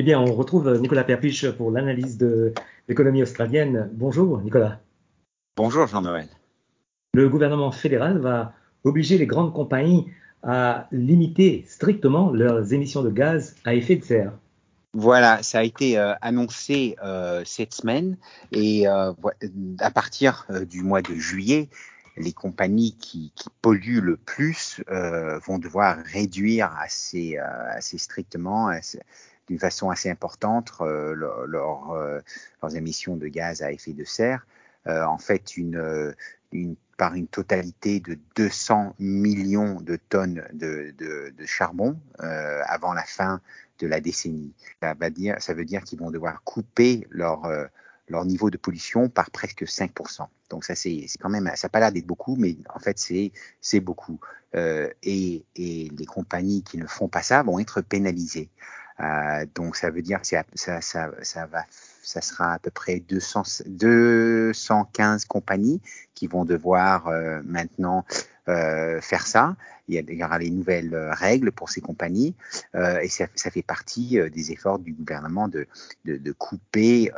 Eh bien, on retrouve Nicolas Perpiche pour l'analyse de l'économie australienne. Bonjour, Nicolas. Bonjour, Jean-Noël. Le gouvernement fédéral va obliger les grandes compagnies à limiter strictement leurs émissions de gaz à effet de serre. Voilà, ça a été euh, annoncé euh, cette semaine et euh, à partir du mois de juillet, les compagnies qui, polluent le plus vont devoir réduire assez, assez strictement, d'une façon assez importante, leurs émissions de gaz à effet de serre. en fait, par une totalité de 200 millions de tonnes de, charbon euh, avant la fin de la décennie. Ça, veut dire qu'ils vont devoir couper leur, euh, niveau de pollution par presque 5%. Donc ça c'est quand même, ça n'a pas l'air d'être beaucoup, mais en fait c'est beaucoup. Euh, et, les compagnies qui ne font pas ça vont être pénalisées. Donc ça veut dire que ça, sera à peu près 200, 215 compagnies qui vont devoir euh, maintenant euh, faire ça. Il y, aura les nouvelles euh, règles pour ces compagnies et ça, fait partie des efforts du gouvernement de, de, couper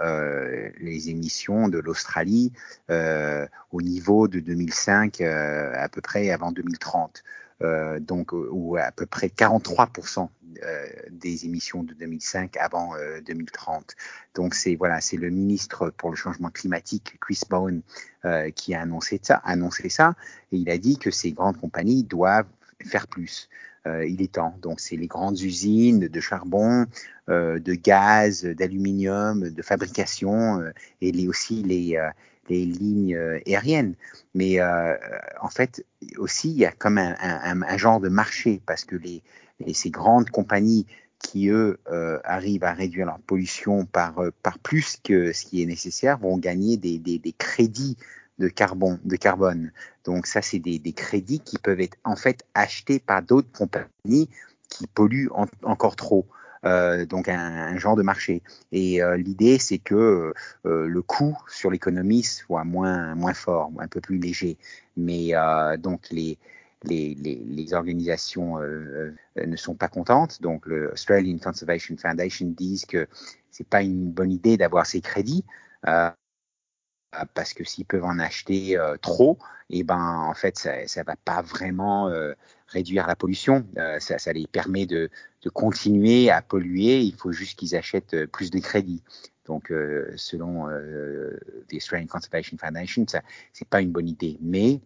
les émissions de l'Australie au niveau de 2005 à peu près avant 2030. donc ou à peu près 43% euh, des émissions de 2005 avant 2030. Euh, Donc c'est voilà, c'est le ministre pour le changement climatique, Chris Bowen, euh, qui a annoncé ça, annoncé ça, et il a dit que ces grandes compagnies doivent faire plus. Il est temps. Donc, c'est les grandes usines de charbon, de gaz, d'aluminium, de fabrication et les, aussi les, les lignes aériennes. Mais en fait, aussi, il y a comme un, un, genre de marché parce que les, et ces grandes compagnies qui, eux, euh, arrivent à réduire leur pollution par, euh, par plus que ce qui est nécessaire, vont gagner des, des, des crédits de carbone. De carbone. Donc ça, c'est des, crédits qui peuvent être en fait achetés par d'autres compagnies qui polluent encore trop. Euh, donc un, genre de marché. Et euh, l'idée, c'est que euh, le coût sur l'économie soit moins fort, un peu plus léger. Mais donc les organisations ne sont pas contentes. Donc, le Australian Conservation Foundation disent que c'est pas une bonne idée d'avoir ces crédits. Euh, parce que s'ils peuvent en acheter euh, trop, et eh ben en fait ça, ça va pas vraiment euh, réduire la pollution. Euh, ça, ça, les permet de, de, continuer à polluer. Il faut juste qu'ils achètent plus de crédits. Donc selon the Australian Conservation Foundation, ça c'est pas une bonne idée. Mais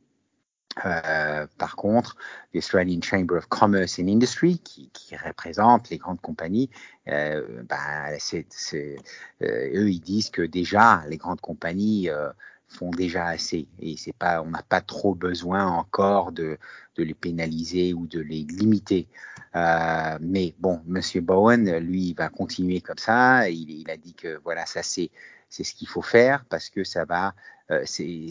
euh, par contre, l'Australian Chamber of Commerce and Industry, qui, qui représente les grandes compagnies, euh, bah, c'est, c'est, euh, eux, ils disent que déjà, les grandes compagnies euh, font déjà assez. Et c'est pas, on n'a pas trop besoin encore de, de les pénaliser ou de les limiter. Euh, mais bon, Monsieur Bowen, lui, il va continuer comme ça. Il, il a dit que voilà, ça c'est c'est ce qu'il faut faire parce que ça va, euh,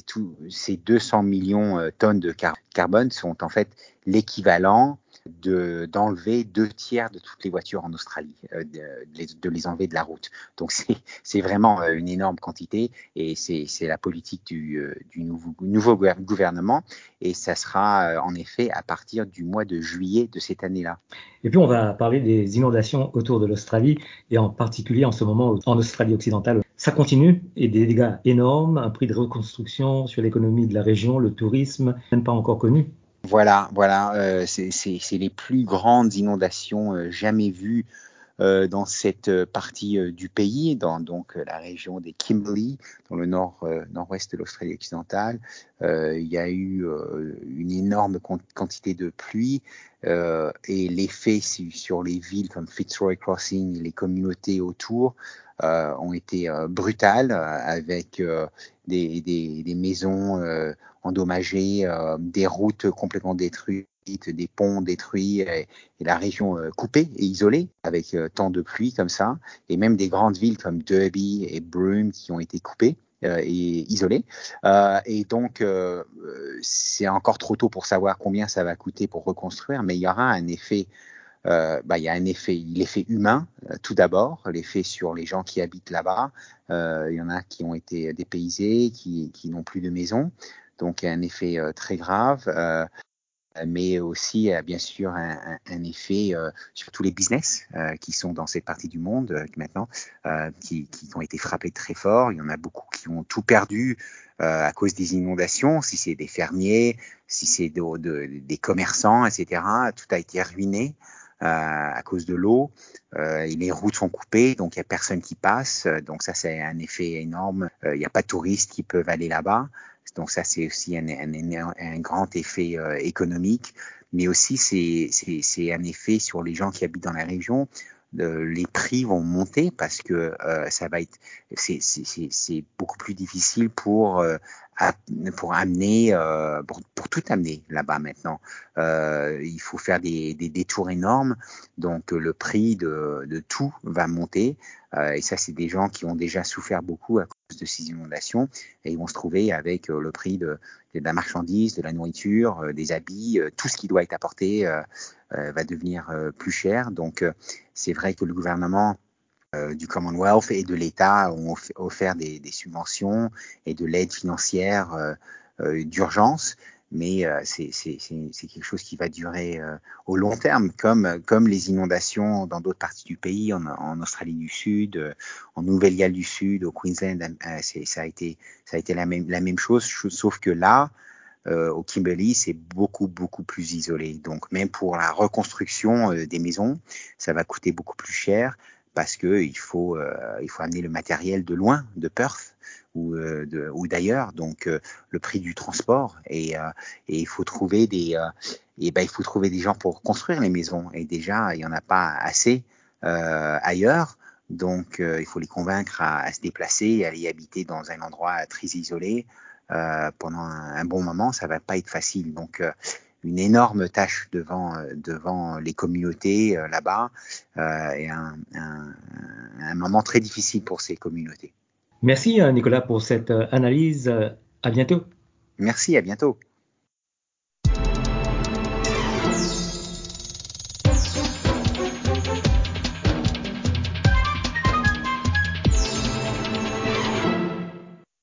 tout, ces 200 millions de tonnes de carbone sont en fait l'équivalent de d'enlever deux tiers de toutes les voitures en Australie, euh, de, les enlever de la route. Donc c'est vraiment euh, une énorme quantité et c'est la politique du euh, nouveau gouvernement et ça sera en effet à partir du mois de juillet de cette année-là. Et puis on va parler des inondations autour de l'Australie et en particulier en ce moment en Australie occidentale. Ça continue et des dégâts énormes, un prix de reconstruction sur l'économie de la région, le tourisme, même pas encore connu. Voilà, voilà, euh, c'est les plus grandes inondations euh, jamais vues euh, dans cette partie du pays, dans la région des Kimberley, dans le nord nord-ouest de l'Australie occidentale. il y a eu une énorme quantité de pluie et l'effet sur les villes comme Fitzroy Crossing, les communautés autour, ont été brutales avec des, des, maisons endommagées, euh, des routes complètement détruites, des ponts détruits et, la région euh, coupée et isolée avec euh, tant de pluie comme ça, et même des grandes villes comme Derby et Broome qui ont été coupées et isolées. et donc, c'est encore trop tôt pour savoir combien ça va coûter pour reconstruire, mais il y aura un effet euh, bah, il y a un effet, l'effet humain tout d'abord, l'effet sur les gens qui habitent là-bas. Euh, il y en a qui ont été dépaysés, qui, qui n'ont plus de maison donc il y a un effet euh, très grave. Euh, mais aussi bien sûr un, un, effet sur tous les business qui sont dans cette partie du monde maintenant, qui, qui, ont été frappés très fort. Il y en a beaucoup qui ont tout perdu à cause des inondations, si c'est des fermiers, si c'est de, de, des commerçants, etc. Tout a été ruiné. Euh, à cause de l'eau. Euh, les routes sont coupées, donc il n'y a personne qui passe. Donc ça, c'est un effet énorme. Euh, il n'y a pas de touristes qui peuvent aller là-bas. Donc ça, c'est aussi un, grand effet économique, mais aussi c'est un effet sur les gens qui habitent dans la région les prix vont monter parce que ça va être c'est beaucoup plus difficile pour pour amener pour, pour, tout amener là-bas maintenant. Il faut faire des, détours énormes. Donc le prix de, tout va monter. Et ça c'est des gens qui ont déjà souffert beaucoup à cause de ces inondations. Et ils vont se trouver avec le prix de, la marchandise de la nourriture des habits tout ce qui doit être apporté va devenir plus cher. Donc c'est vrai que le gouvernement euh, du Commonwealth et de l'État ont offert des, subventions et de l'aide financière euh, euh d'urgence, mais euh, c'est quelque chose qui va durer euh, au long terme, comme, comme les inondations dans d'autres parties du pays, en, Australie du Sud, en Nouvelle-Galles du Sud, au Queensland, ça a été, ça a été la, même, la même chose, sauf que là, euh, au Kimberley, c'est beaucoup, beaucoup plus isolé. Donc, même pour la reconstruction euh, des maisons, ça va coûter beaucoup plus cher parce que il faut, euh, il faut amener le matériel de loin, de Perth ou, de, ou d'ailleurs. Donc, le prix du transport et, et il faut trouver des, ben, il faut trouver des gens pour construire les maisons. Et déjà, il y en a pas assez ailleurs. Donc, il faut les convaincre à, à, se déplacer, à aller habiter dans un endroit très isolé. Euh, pendant un, bon moment, ça va pas être facile. Donc euh, une énorme tâche devant euh, devant les communautés là-bas et un, un, un, moment très difficile pour ces communautés. Merci Nicolas pour cette analyse. À bientôt. Merci, à bientôt.